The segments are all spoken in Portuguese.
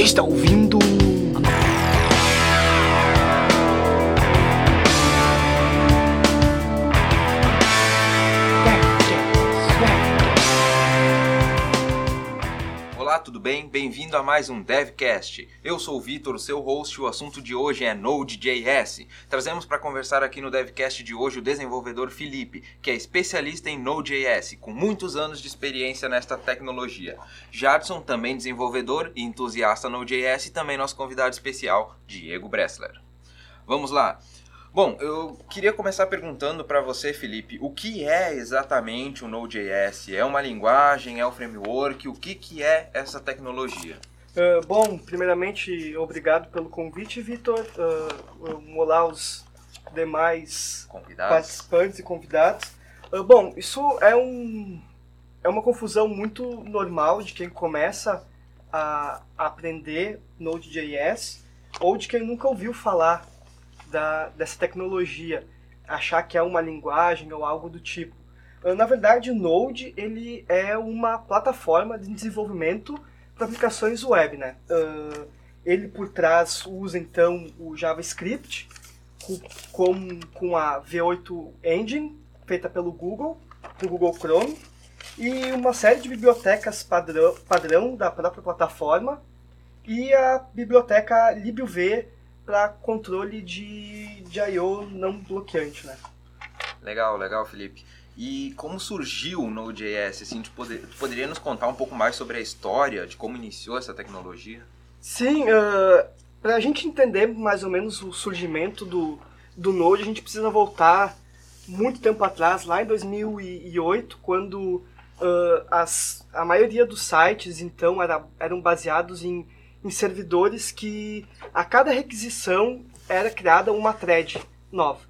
Você está ouvindo. Tudo bem? Bem-vindo a mais um DevCast. Eu sou o Vitor, seu host, e o assunto de hoje é Node.js. Trazemos para conversar aqui no DevCast de hoje o desenvolvedor Felipe, que é especialista em Node.js, com muitos anos de experiência nesta tecnologia. Jadson, também desenvolvedor e entusiasta Node.js, e também nosso convidado especial, Diego Bressler. Vamos lá. Bom, eu queria começar perguntando para você, Felipe, o que é exatamente o Node.js? É uma linguagem? É um framework? O que, que é essa tecnologia? Uh, bom, primeiramente, obrigado pelo convite, Vitor. Uh, um olá aos demais Convidados? participantes e convidados. Uh, bom, isso é, um, é uma confusão muito normal de quem começa a aprender Node.js ou de quem nunca ouviu falar da, dessa tecnologia, achar que é uma linguagem ou algo do tipo. Uh, Na verdade, o Node ele é uma plataforma de desenvolvimento para aplicações web, né? Uh, ele por trás usa então o JavaScript com, com, a V8 Engine feita pelo Google, do Google Chrome, e uma série de bibliotecas padrão, padrão da própria plataforma e a biblioteca libuv para controle de, de I/O não bloqueante, né? Legal, legal, Felipe. E como surgiu o Node.js? Assim, tu, poder, tu poderia nos contar um pouco mais sobre a história de como iniciou essa tecnologia? Sim, uh, para a gente entender mais ou menos o surgimento do, do Node, a gente precisa voltar muito tempo atrás, lá em 2008, quando uh, as, a maioria dos sites então era, eram baseados em, em servidores que a cada requisição era criada uma thread nova.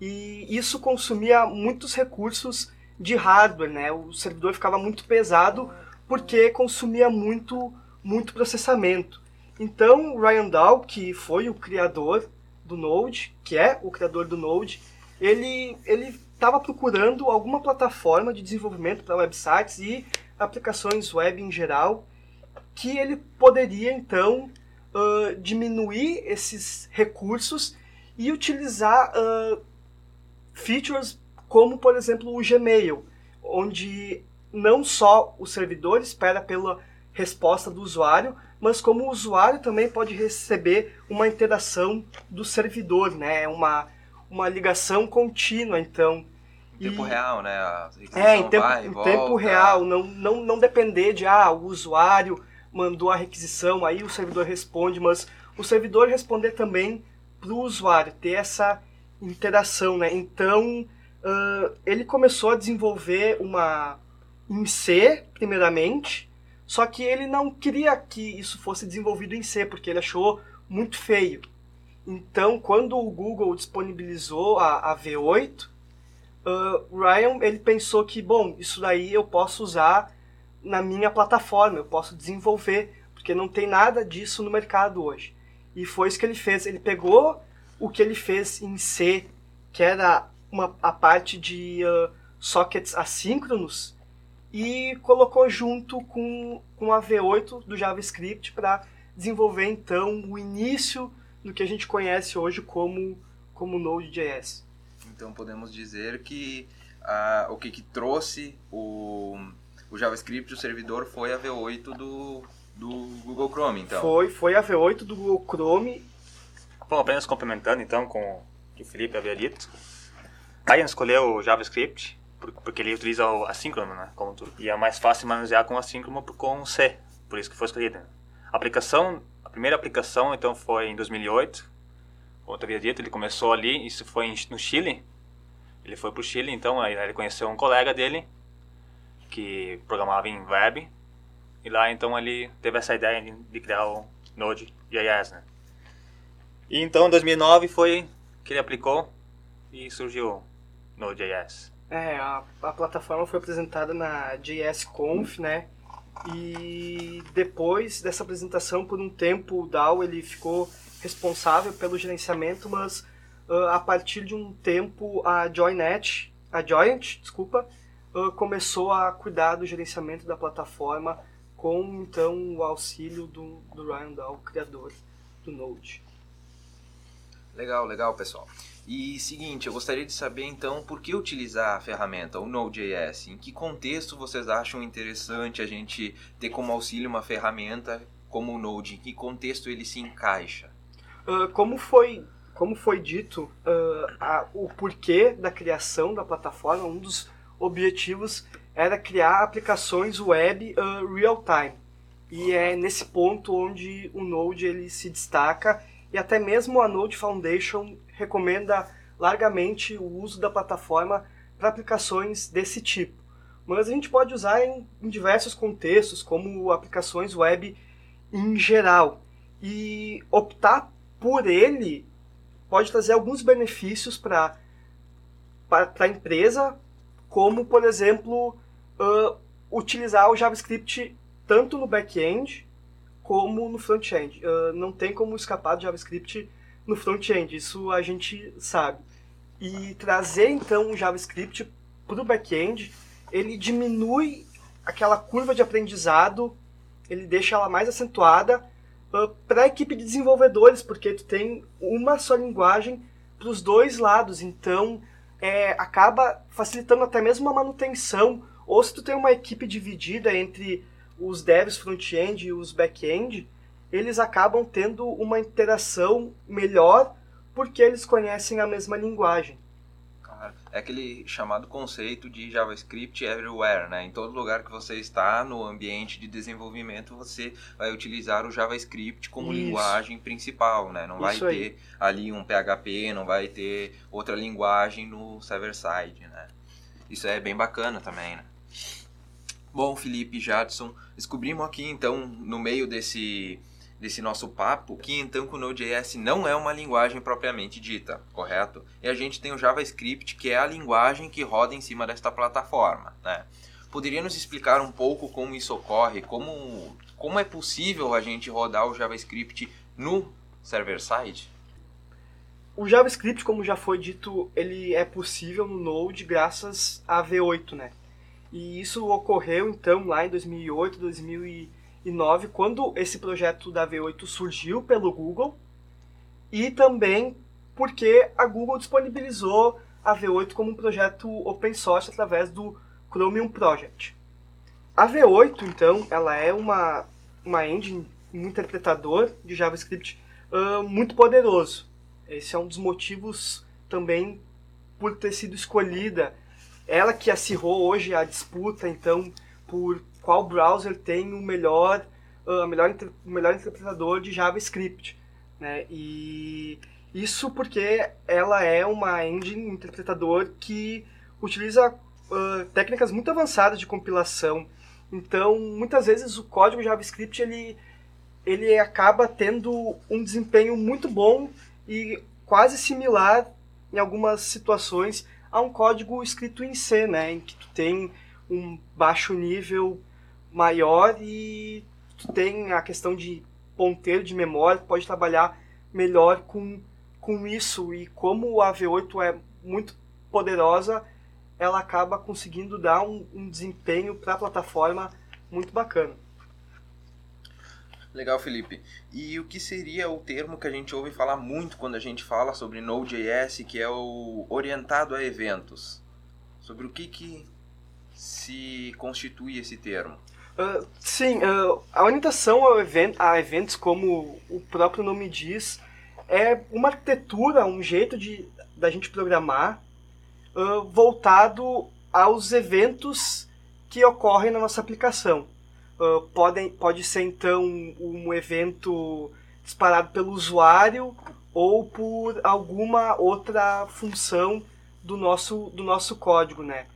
E isso consumia muitos recursos de hardware, né? O servidor ficava muito pesado porque consumia muito, muito processamento. Então, Ryan Dahl, que foi o criador do Node, que é o criador do Node, ele ele estava procurando alguma plataforma de desenvolvimento para websites e aplicações web em geral que ele poderia então uh, diminuir esses recursos e utilizar uh, features como, por exemplo, o Gmail, onde não só o servidor espera pela resposta do usuário, mas como o usuário também pode receber uma interação do servidor, né? Uma, uma ligação contínua, então. Em tempo E- real, né? É, em tempo, vai em tempo real, não, não, não depender de, ah, o usuário mandou a requisição, aí o servidor responde, mas o servidor responder também para o usuário, ter essa interação, né? Então, ah, ele começou a desenvolver uma em C, primeiramente, só que ele não queria que isso fosse desenvolvido em C, porque ele achou muito feio. Então, quando o Google disponibilizou a, a V8, uh, Ryan ele pensou que, bom, isso daí eu posso usar na minha plataforma, eu posso desenvolver, porque não tem nada disso no mercado hoje. E foi isso que ele fez. Ele pegou o que ele fez em C, que era uma, a parte de uh, sockets assíncronos, e colocou junto com, com a V8 do JavaScript para desenvolver então o início do que a gente conhece hoje como, como Node.js. Então podemos dizer que ah, o que, que trouxe o, o JavaScript, o servidor, foi a V8 do, do Google Chrome, então. Foi, foi a V8 do Google Chrome. Bom, apenas complementando então com o que o Felipe havia dito. Ryan escolheu o JavaScript por- porque ele utiliza o assíncrono, né? Como tu, e é mais fácil manusear com assíncrono por- com C, por isso que foi escolhido. A aplicação, a primeira aplicação então foi em 2008. Como eu havia dito, ele começou ali, isso foi no Chile. Ele foi para o Chile, então aí ele conheceu um colega dele que programava em web e lá então ele teve essa ideia de, de criar o Node.js, né? E então, em 2009 foi que ele aplicou e surgiu o Node.js. É, a, a plataforma foi apresentada na JSConf, né? E depois dessa apresentação, por um tempo, o DAO ele ficou responsável pelo gerenciamento, mas ah, a partir de um tempo a Joinet, a Joint, desculpa, ah, começou a cuidar do gerenciamento da plataforma com então o auxílio do, do Ryan Dahl, criador do Node. Legal, legal, pessoal. E seguinte, eu gostaria de saber então por que utilizar a ferramenta, o Node.js? Em que contexto vocês acham interessante a gente ter como auxílio uma ferramenta como o Node? Em que contexto ele se encaixa? Uh, como foi como foi dito, uh, a, o porquê da criação da plataforma, um dos objetivos era criar aplicações web uh, real-time. E é nesse ponto onde o Node ele se destaca e até mesmo a Node Foundation recomenda largamente o uso da plataforma para aplicações desse tipo. Mas a gente pode usar em, em diversos contextos, como aplicações web em geral. E optar por ele pode trazer alguns benefícios para a empresa, como, por exemplo, uh, utilizar o JavaScript tanto no back-end como no front-end. Uh, não tem como escapar do JavaScript no front-end, isso a gente sabe. E trazer então o JavaScript para o back-end, ele diminui aquela curva de aprendizado, ele deixa ela mais acentuada uh, para a equipe de desenvolvedores, porque tu tem uma só linguagem para os dois lados, então é, acaba facilitando até mesmo a manutenção, ou se tu tem uma equipe dividida entre os devs front-end e os back-end, eles acabam tendo uma interação melhor porque eles conhecem a mesma linguagem. É aquele chamado conceito de JavaScript everywhere, né? Em todo lugar que você está no ambiente de desenvolvimento, você vai utilizar o JavaScript como Isso. linguagem principal, né? Não vai ter ali um PHP, não vai ter outra linguagem no server-side, né? Isso é bem bacana também, né? Bom, Felipe Jadson, descobrimos aqui então no meio desse desse nosso papo que então que o Node.js não é uma linguagem propriamente dita, correto? E a gente tem o JavaScript que é a linguagem que roda em cima desta plataforma, né? Poderia nos explicar um pouco como isso ocorre, como como é possível a gente rodar o JavaScript no server-side? O JavaScript, como já foi dito, ele é possível no Node graças a V8, né? E isso ocorreu então lá em 2008, 2009, quando esse projeto da V8 surgiu pelo Google e também porque a Google disponibilizou a V8 como um projeto open source através do Chromium Project. A V8, então, ela é uma, uma engine, um interpretador de JavaScript uh, muito poderoso. Esse é um dos motivos também por ter sido escolhida ela que acirrou hoje a disputa, então, por qual browser tem o melhor, uh, melhor, o melhor interpretador de JavaScript. Né? E isso porque ela é uma engine interpretador que utiliza uh, técnicas muito avançadas de compilação. Então, muitas vezes o código JavaScript ele, ele acaba tendo um desempenho muito bom e quase similar em algumas situações a um código escrito em C, né, em que tu tem um baixo nível maior e tu tem a questão de ponteiro de memória, pode trabalhar melhor com, com isso e como a V8 é muito poderosa, ela acaba conseguindo dar um, um desempenho para a plataforma muito bacana. Legal, Felipe. E o que seria o termo que a gente ouve falar muito quando a gente fala sobre Node.js, que é o orientado a eventos? Sobre o que, que se constitui esse termo? Uh, sim, uh, a orientação ao event, a eventos, como o próprio nome diz, é uma arquitetura, um jeito de da gente programar uh, voltado aos eventos que ocorrem na nossa aplicação. Ah, podem, pode ser então um evento disparado pelo usuário ou por alguma outra função do nosso, do nosso código, né?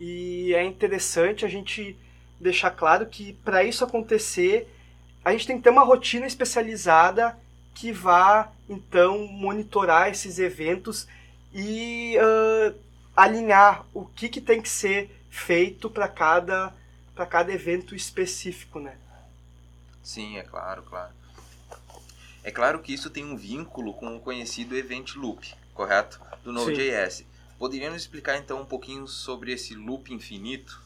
E é interessante a gente deixar claro que para isso acontecer, a gente tem que ter uma rotina especializada que vá então monitorar esses eventos e uh, alinhar o que, que tem que ser feito para cada para cada evento específico, né? Sim, é claro, claro. É claro que isso tem um vínculo com o conhecido Event Loop, correto? Do Node.js. Poderia nos explicar então um pouquinho sobre esse loop infinito?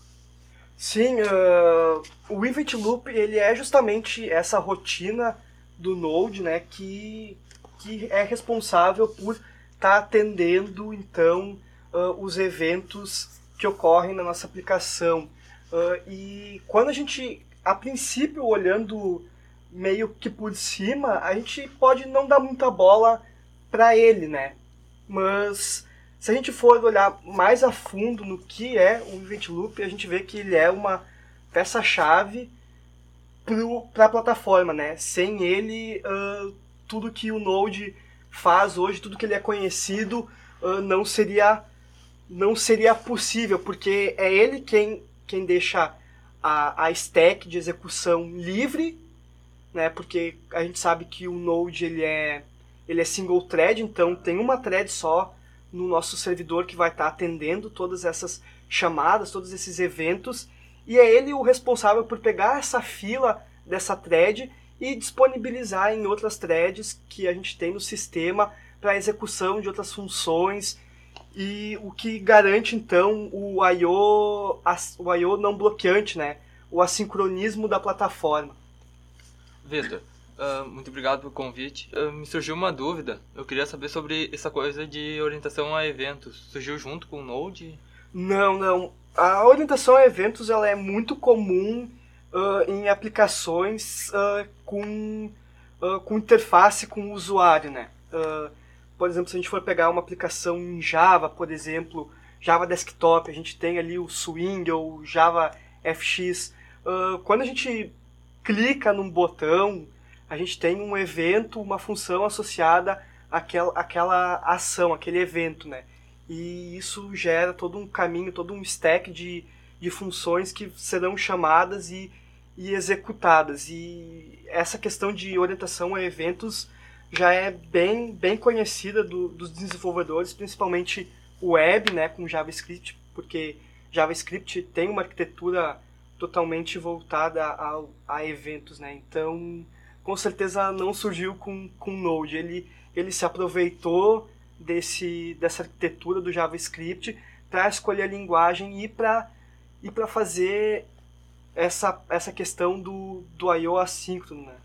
Sim, uh, o Event Loop ele é justamente essa rotina do Node, né, que, que é responsável por estar tá atendendo então uh, os eventos que ocorrem na nossa aplicação. Uh, e quando a gente, a princípio, olhando meio que por cima, a gente pode não dar muita bola para ele, né? Mas se a gente for olhar mais a fundo no que é o Event Loop, a gente vê que ele é uma peça-chave para a plataforma, né? Sem ele, uh, tudo que o Node faz hoje, tudo que ele é conhecido, uh, não seria não seria possível, porque é ele quem, quem deixa a, a stack de execução livre, né? Porque a gente sabe que o Node ele é ele é single thread, então tem uma thread só no nosso servidor que vai estar tá atendendo todas essas chamadas, todos esses eventos, e é ele o responsável por pegar essa fila dessa thread e disponibilizar em outras threads que a gente tem no sistema para execução de outras funções e o que garante então o I/O o não bloqueante, né? O assincronismo da plataforma. Vitor, uh, muito obrigado pelo convite. Uh, me surgiu uma dúvida. Eu queria saber sobre essa coisa de orientação a eventos. Surgiu junto com o Node? Não, não. A orientação a eventos ela é muito comum uh, em aplicações com, com interface com o usuário, né? por exemplo, se a gente for pegar uma aplicação em Java, por exemplo, Java Desktop, a gente tem ali o Swing ou Java FX. Quando a gente clica num botão, a gente tem um evento, uma função associada àquela, àquela ação, aquele evento, né? E isso gera todo um caminho, todo um stack de, de funções que serão chamadas e, e executadas. E essa questão de orientação a eventos já é bem, bem conhecida do, dos desenvolvedores, principalmente web, né, com JavaScript, porque JavaScript tem uma arquitetura totalmente voltada a, a eventos, né? Então, com certeza não surgiu com, com Node. Ele, ele se aproveitou desse, dessa arquitetura do JavaScript para escolher a linguagem e para e para fazer essa, essa questão do, do I.O. assíncrono, né?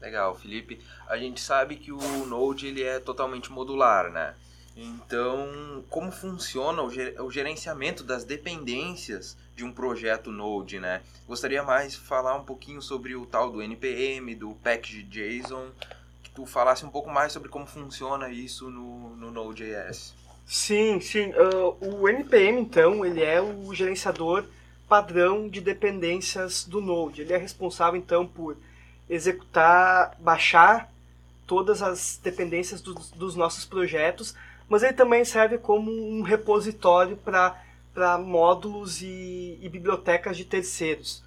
Legal, Felipe. A gente sabe que o Node ele é totalmente modular, né? Então, como funciona o gerenciamento das dependências de um projeto Node, né? Gostaria mais de falar um pouquinho sobre o tal do NPM, do package JSON, que tu falasse um pouco mais sobre como funciona isso no, no Node.js. Sim, sim. Uh, o NPM, então, ele é o gerenciador padrão de dependências do Node. Ele é responsável, então, por executar, baixar todas as dependências do, dos nossos projetos, mas ele também serve como um repositório para módulos e, e, bibliotecas de terceiros.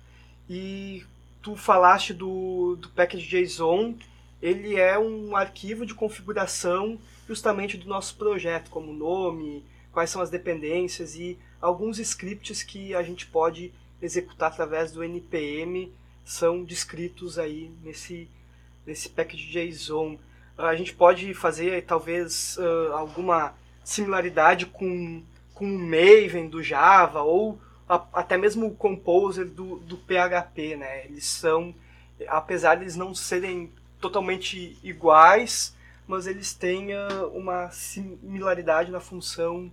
E tu falaste do, do package JSON, ele é um arquivo de configuração justamente do nosso projeto, como nome, quais são as dependências e alguns scripts que a gente pode executar através do npm são descritos aí nesse, nesse package JSON. A gente pode fazer talvez uh, alguma similaridade com, com o Maven do Java ou a, até mesmo o Composer do, do PHP, né? Eles são, apesar de eles não serem totalmente iguais, mas eles têm uh, uma similaridade na função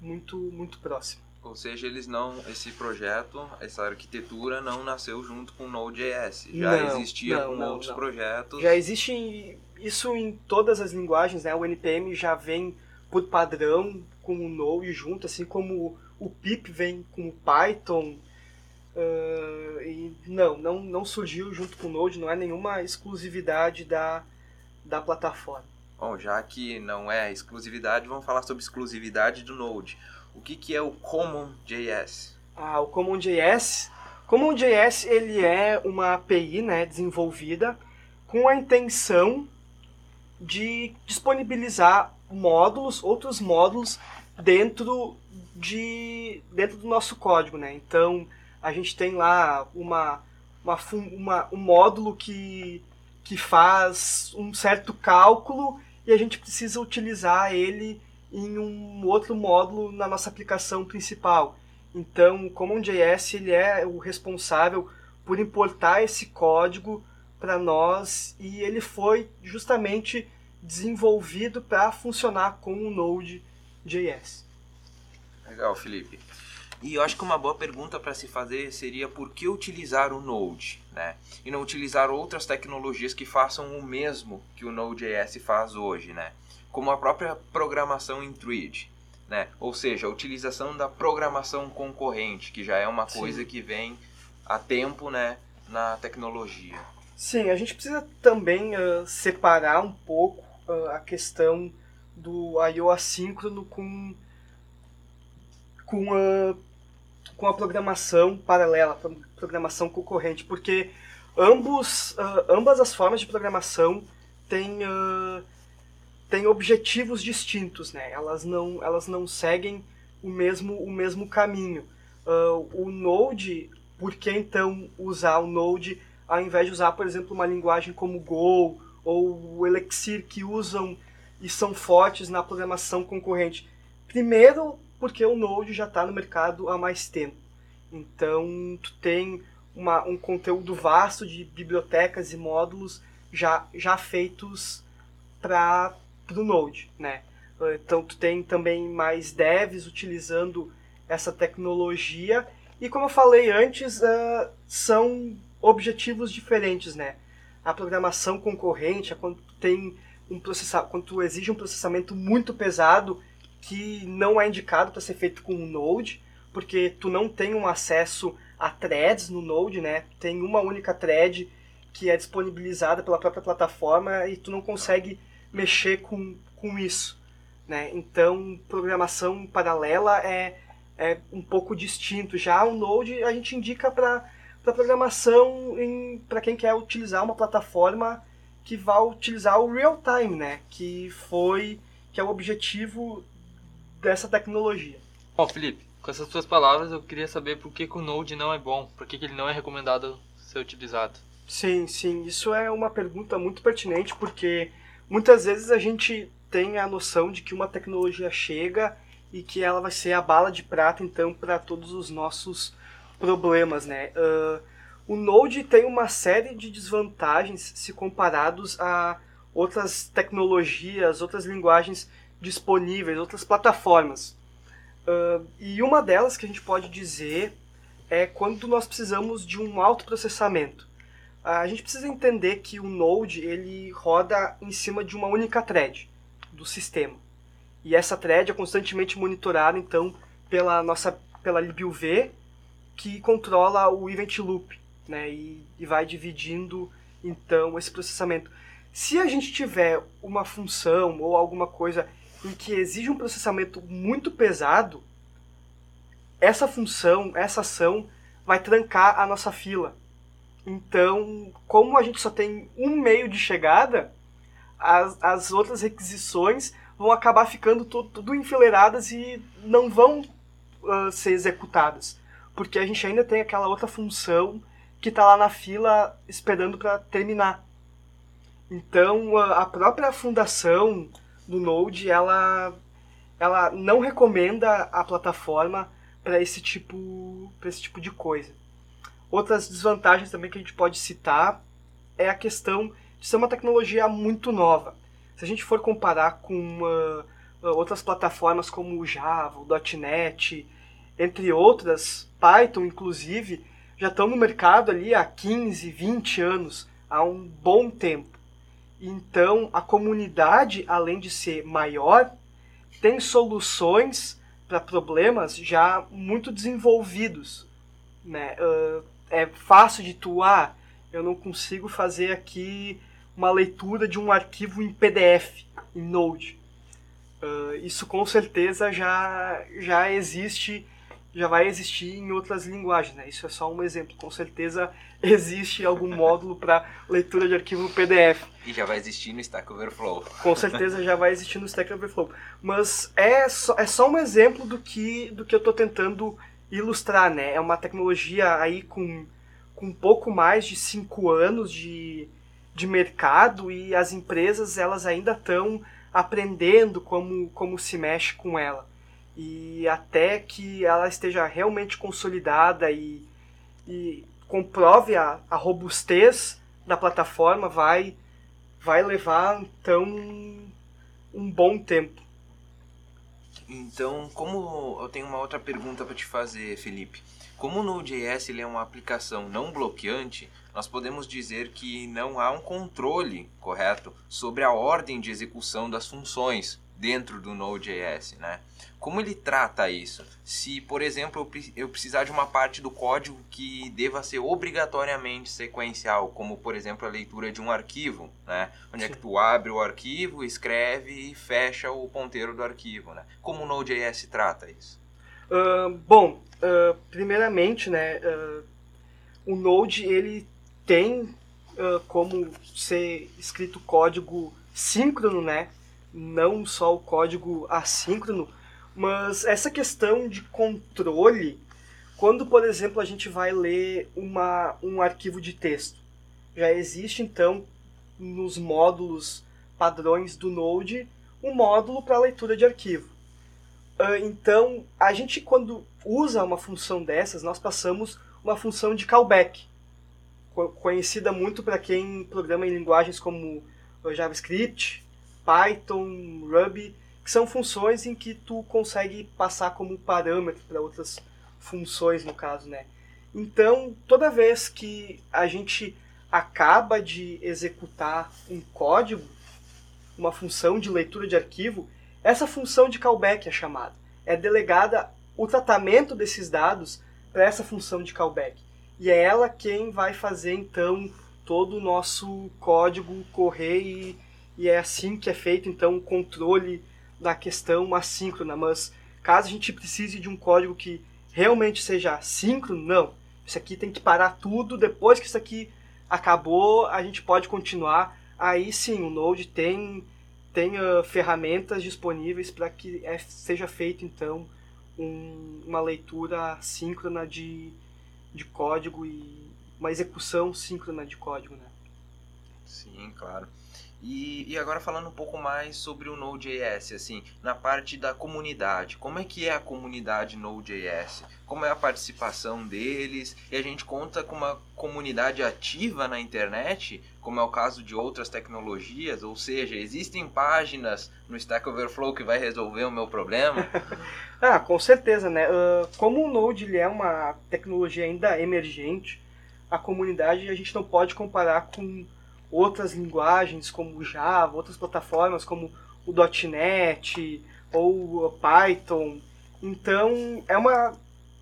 muito muito próxima. Ou seja, eles não, esse projeto, essa arquitetura não nasceu junto com Node.js. Já não, existia não, com não, outros projetos. Já existe isso em todas as linguagens, né? O NPM já vem por padrão com o Node junto, assim como o pip vem com o Python. Uh, e não, não, não surgiu junto com o Node, não é nenhuma exclusividade da, da plataforma. Bom, já que não é exclusividade, vamos falar sobre exclusividade do Node. O que, que é o CommonJS? Ah, o CommonJS, CommonJS ele é uma API, né, desenvolvida com a intenção de disponibilizar módulos, outros módulos dentro de dentro do nosso código, né? Então a gente tem lá uma, uma, uma um módulo que que faz um certo cálculo e a gente precisa utilizar ele em um outro módulo na nossa aplicação principal. Então, o CommonJS ele é o responsável por importar esse código para nós e ele foi justamente desenvolvido para funcionar com o Node.js. Legal, Felipe. E eu acho que uma boa pergunta para se fazer seria por que utilizar o Node, né? E não utilizar outras tecnologias que façam o mesmo que o Node.js faz hoje, né? Como a própria programação em Thread, né? Ou seja, a utilização da programação concorrente, que já é uma coisa Sim. que vem há tempo, né, na tecnologia. Sim, a gente precisa também uh, separar um pouco uh, a questão do I/O assíncrono com com a com a programação paralela, programação concorrente, porque ambos, uh, ambas as formas de programação têm, têm objetivos distintos, né? Elas não, elas não seguem o mesmo, o mesmo caminho. O Node, por que então usar o Node ao invés de usar, por exemplo, uma linguagem como Go ou o Elixir que usam e são fortes na programação concorrente? Primeiro, porque o Node já está no mercado há mais tempo. Então, tu tem uma, um conteúdo vasto de bibliotecas e módulos já, já feitos para o Node, né? Então, tu tem também mais devs utilizando essa tecnologia e, como eu falei antes, uh, são objetivos diferentes, né? A programação concorrente é quando tem um processamento, quando tu exige um processamento muito pesado que não é indicado para ser feito com o Node, porque tu não tem um acesso a threads no Node, né? Tem uma única thread que é disponibilizada pela própria plataforma e tu não consegue mexer com, com isso, né? Então, programação paralela é, é um pouco distinto. Já o Node a gente indica para programação para quem quer utilizar uma plataforma que vai utilizar o real time, né? Que foi que é o objetivo dessa tecnologia. Bom, Felipe, com essas suas palavras eu queria saber por que, que o Node não é bom, por que, que ele não é recomendado ser utilizado. Sim, sim, isso é uma pergunta muito pertinente porque muitas vezes a gente tem a noção de que uma tecnologia chega e que ela vai ser a bala de prata então para todos os nossos problemas, né? Uh, o Node tem uma série de desvantagens se comparados a outras tecnologias, outras linguagens disponíveis, outras plataformas. Uh, e uma delas que a gente pode dizer é quando nós precisamos de um alto processamento. Uh, a gente precisa entender que o Node ele roda em cima de uma única thread do sistema. E essa thread é constantemente monitorada então pela nossa pela libuv que controla o event loop, né? E, e vai dividindo então esse processamento. Se a gente tiver uma função ou alguma coisa em que exige um processamento muito pesado, essa função, essa ação vai trancar a nossa fila. Então, como a gente só tem um meio de chegada, as, as outras requisições vão acabar ficando tudo, tudo enfileiradas e não vão uh, ser executadas. Porque a gente ainda tem aquela outra função que está lá na fila esperando para terminar. Então, a própria fundação do Node, ela, ela não recomenda a plataforma para esse tipo esse tipo de coisa. Outras desvantagens também que a gente pode citar é a questão de ser uma tecnologia muito nova. Se a gente for comparar com uh, outras plataformas como o Java, o .NET, entre outras, Python inclusive, já estão no mercado ali há 15, 20 anos, há um bom tempo. Então, a comunidade, além de ser maior, tem soluções para problemas já muito desenvolvidos. Né? Uh, é fácil de tu, ah, eu não consigo fazer aqui uma leitura de um arquivo em PDF, em Node. Uh, isso com certeza já, já existe já vai existir em outras linguagens, né? Isso é só um exemplo. Com certeza existe algum módulo para leitura de arquivo PDF. E já vai existir no Stack Overflow. Com certeza já vai existir no Stack Overflow. Mas é só, é só um exemplo do que, do que eu estou tentando ilustrar, né? É uma tecnologia aí com, com um pouco mais de cinco anos de, de mercado e as empresas elas ainda estão aprendendo como, como se mexe com ela. E até que ela esteja realmente consolidada e, e comprove a, a robustez da plataforma vai vai levar então um bom tempo. Então, como eu tenho uma outra pergunta para te fazer, Felipe. Como o Node.js ele é uma aplicação não bloqueante, nós podemos dizer que não há um controle correto sobre a ordem de execução das funções dentro do Node.js, né? Como ele trata isso? Se, por exemplo, eu precisar de uma parte do código que deva ser obrigatoriamente sequencial, como, por exemplo, a leitura de um arquivo, né? Onde Sim. é que tu abre o arquivo, escreve e fecha o ponteiro do arquivo, né? Como o Node.js trata isso? Uh, bom, uh, primeiramente, né, uh, o Node ele tem como ser escrito código síncrono, né? Não só o código assíncrono, mas essa questão de controle, quando, por exemplo, a gente vai ler uma, um arquivo de texto, já existe então nos módulos padrões do Node um módulo para leitura de arquivo. Ah, então, a gente quando usa uma função dessas, nós passamos uma função de callback, conhecida muito para quem programa em linguagens como JavaScript, Python, Ruby, que são funções em que tu consegue passar como parâmetro para outras funções, no caso, né? Então, toda vez que a gente acaba de executar um código, uma função de leitura de arquivo, essa função de callback é chamada. É delegada o tratamento desses dados para essa função de callback. E é ela quem vai fazer, então, todo o nosso código correr e, e é assim que é feito, então, o controle da questão assíncrona, mas caso a gente precise de um código que realmente seja síncrono, não. Isso aqui tem que parar tudo, depois que isso aqui acabou, a gente pode continuar. Aí sim, o Node tem, tem uh, ferramentas disponíveis para que é, seja feito então um, uma leitura síncrona de, de código e uma execução síncrona de código, né? Sim, claro. E, e agora falando um pouco mais sobre o Node.js, assim, na parte da comunidade. Como é que é a comunidade Node.js? Como é a participação deles? E a gente conta com uma comunidade ativa na internet, como é o caso de outras tecnologias? Ou seja, existem páginas no Stack Overflow que vai resolver o meu problema? ah, com certeza, né? Uh, como o Node ele é uma tecnologia ainda emergente, a comunidade a gente não pode comparar com outras linguagens como Java, outras plataformas como o .NET ou Python. Então, é uma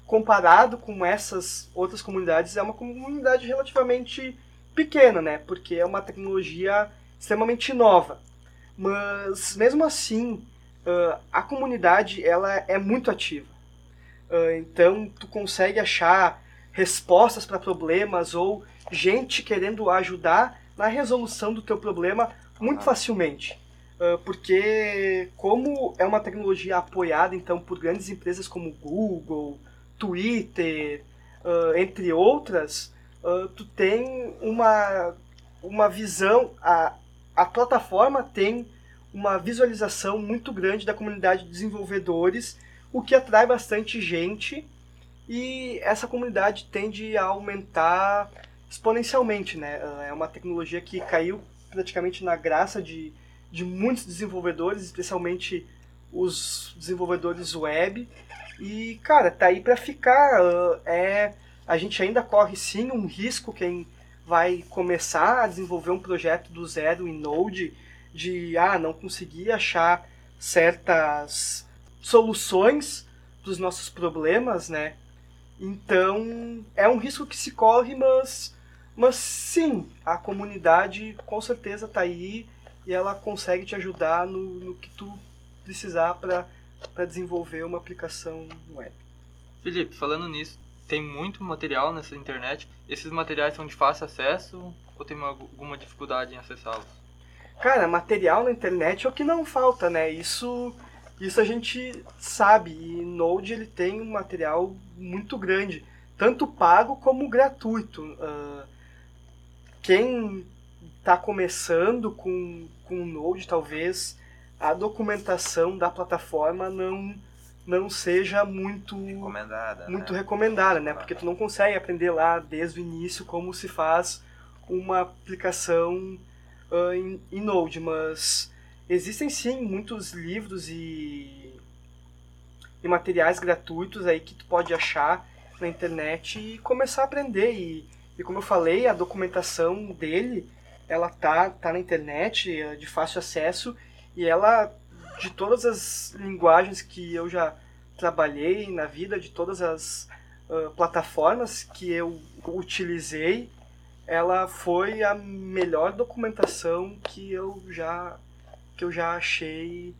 comparado com essas outras comunidades, é uma comunidade relativamente pequena, né? Porque é uma tecnologia extremamente nova. Mas mesmo assim, a comunidade ela é muito ativa. Então, tu consegue achar respostas para problemas ou gente querendo ajudar na resolução do teu problema muito facilmente. Uh, porque como é uma tecnologia apoiada então por grandes empresas como Google, Twitter, uh, entre outras, tu tem uma, uma visão, a, a plataforma tem uma visualização muito grande da comunidade de desenvolvedores, o que atrai bastante gente e essa comunidade tende a aumentar exponencialmente, né? É uma tecnologia que caiu praticamente na graça de, de muitos desenvolvedores, especialmente os desenvolvedores web. E, cara, tá aí para ficar. É, a gente ainda corre sim um risco quem vai começar a desenvolver um projeto do zero em Node de ah, não conseguir achar certas soluções dos nossos problemas, né? Então, é um risco que se corre, mas mas sim, a comunidade com certeza está aí e ela consegue te ajudar no, no que tu precisar para desenvolver uma aplicação web. Felipe, falando nisso, tem muito material nessa internet. Esses materiais são de fácil acesso ou tem alguma dificuldade em acessá-los? Cara, material na internet é o que não falta, né? Isso, isso a gente sabe. E Node ele tem um material muito grande, tanto pago como gratuito. Uh, quem está começando com, com o Node, talvez a documentação da plataforma não, não seja muito Recomendada. muito né? recomendada, né? Porque tu não consegue aprender lá desde o início como se faz uma aplicação ah, em, em Node, mas existem sim muitos livros e, e materiais gratuitos aí que tu pode achar na internet e começar a aprender e, e como eu falei, a documentação dele ela tá, tá na internet, é de fácil acesso e ela de todas as linguagens que eu já trabalhei na vida, de todas as ah, plataformas que eu utilizei, ela foi a melhor documentação que eu já que eu já achei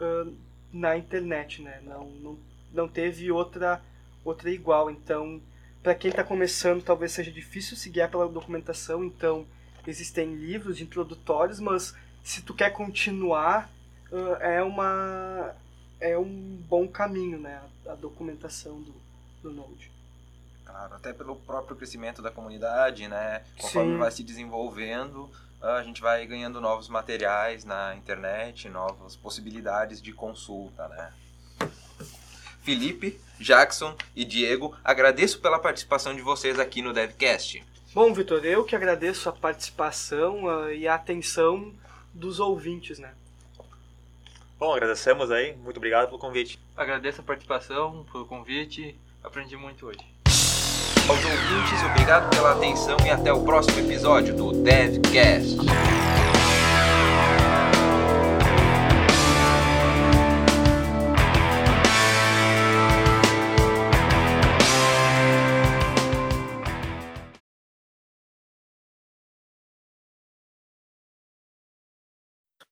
ah, na internet, né? Não, não, não teve outra outra igual. Então, para quem está começando, talvez seja difícil se guiar pela documentação. Então, existem livros introdutórios, mas se tu quer continuar, é uma é um bom caminho, né? A documentação do, do Node. Claro, até pelo próprio crescimento da comunidade, né? Conforme Sim. vai se desenvolvendo, a gente vai ganhando novos materiais na internet, novas possibilidades de consulta, né? Felipe, Jackson e Diego, agradeço pela participação de vocês aqui no DevCast. Bom, Vitor, eu que agradeço a participação ah, e a atenção dos ouvintes, né? Bom, agradecemos aí. Muito obrigado pelo convite. Agradeço a participação, pelo convite. Aprendi muito hoje. Aos ouvintes, obrigado pela atenção e até o próximo episódio do DevCast.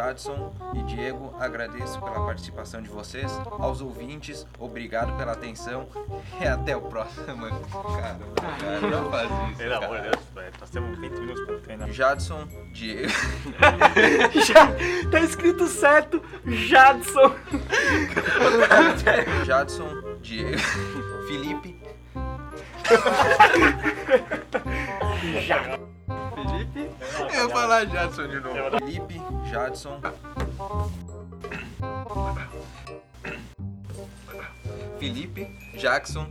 Jadson e Diego, agradeço pela participação de vocês. Aos ouvintes, obrigado pela atenção e até o próximo. Caramba, cara, não faz isso. Pelo amor de Deus, velho, nós temos 20 minutos pra treinar. Jadson, Diego. Já tá escrito certo, Jadson. Jadson, Diego. Felipe. Felipe, Eu vou falar Jadson de novo. Felipe, Jadson. Felipe, Jackson.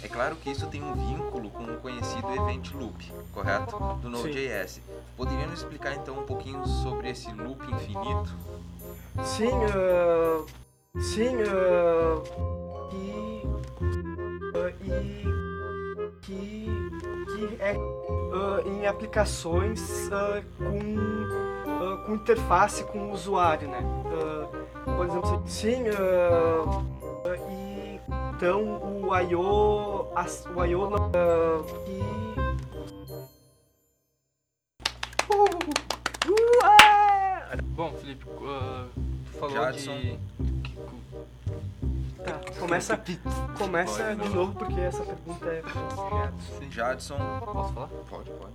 É claro que isso tem um vínculo com o conhecido Event Loop, correto? Do Node.js. Poderia nos explicar então um pouquinho sobre esse loop infinito? Sim, ah, sim, ah, e, ah, e que, que é ah, em aplicações ah, com, com interface com o usuário, né? Por exemplo, sim, e então o I.O. as- o I.O. não- que bom, Felipe, ah, tu falou Jadson. de. Começa, começa de novo porque essa pergunta é Sim. Jadson. Posso falar? Pode, pode.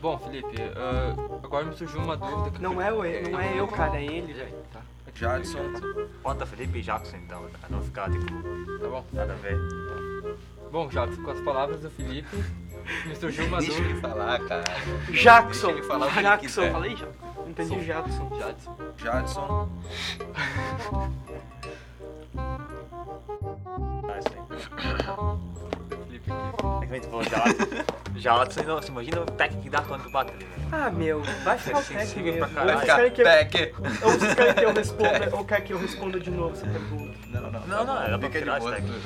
Bom, Felipe, ah, agora me surgiu uma dúvida. que eu Não é, o, não é eu, cara, é ele, velho. Tá. Jadson. Bota Felipe e Jackson então, pra não ficar tipo, Tá bom. nada a ver. Bom, Jadson, com as palavras do Felipe, me surgiu uma Deixa dúvida. ele falar, cara. Jackson. Deixa ele falar Jackson. Falei já. Entendi Jackson. Jadson. Jadson. É falou Jackson. Jackson, não, você imagina o tech que dá quando tu bate ali, velho. Ah, meu, vai ficar o Sensível técnico pra mesmo. Ou caralho. vocês querem que eu, ou vocês querem que eu responda, ou quer que eu responda de novo essa pergunta? Não, não. Não, não, dá pra Fica de tirar boa, esse tudo.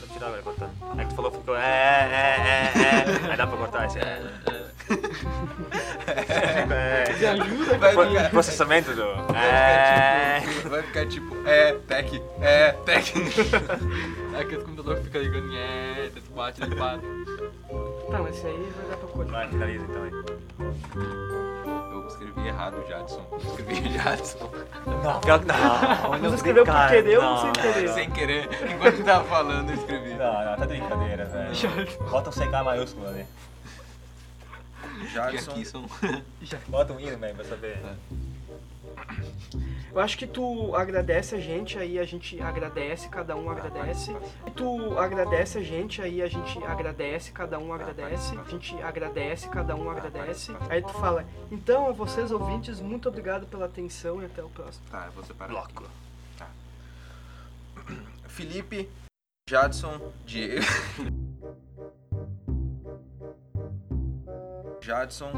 Vou tirar cortando. É que tu falou, ficou é, é, é, é. Aí dá pra cortar esse. É, Me é. ajuda? Vai ficar, Processamento do. vai É. ficar tipo, vai ficar tipo, é, tec, é, tec. É aquele computador que fica ligando em é, tu bate, ele para. Tá, mas esse aí vai dar pra cortar. Vai, finaliza então aí. Eu escrevi errado, Jadson. Eu escrevi Jadson. Não, pior que não. Você escreveu por querer ou sem querer? Sem querer. Enquanto tava falando, eu escrevi. Não, não, tá de brincadeira, velho. Bota um CK maiúsculo ali. Jadson. são. Bota um hino, velho, pra saber. Eu acho que tu agradece a gente, aí a gente agradece, cada um agradece. Tu agradece a gente, aí a gente agradece, cada um agradece. A gente agradece, cada um agradece. Aí tu fala, então a vocês ouvintes, muito obrigado pela atenção e até o próximo. Tá, eu vou separar. Bloco. Tá. Felipe, Jadson, Diego. Jadson.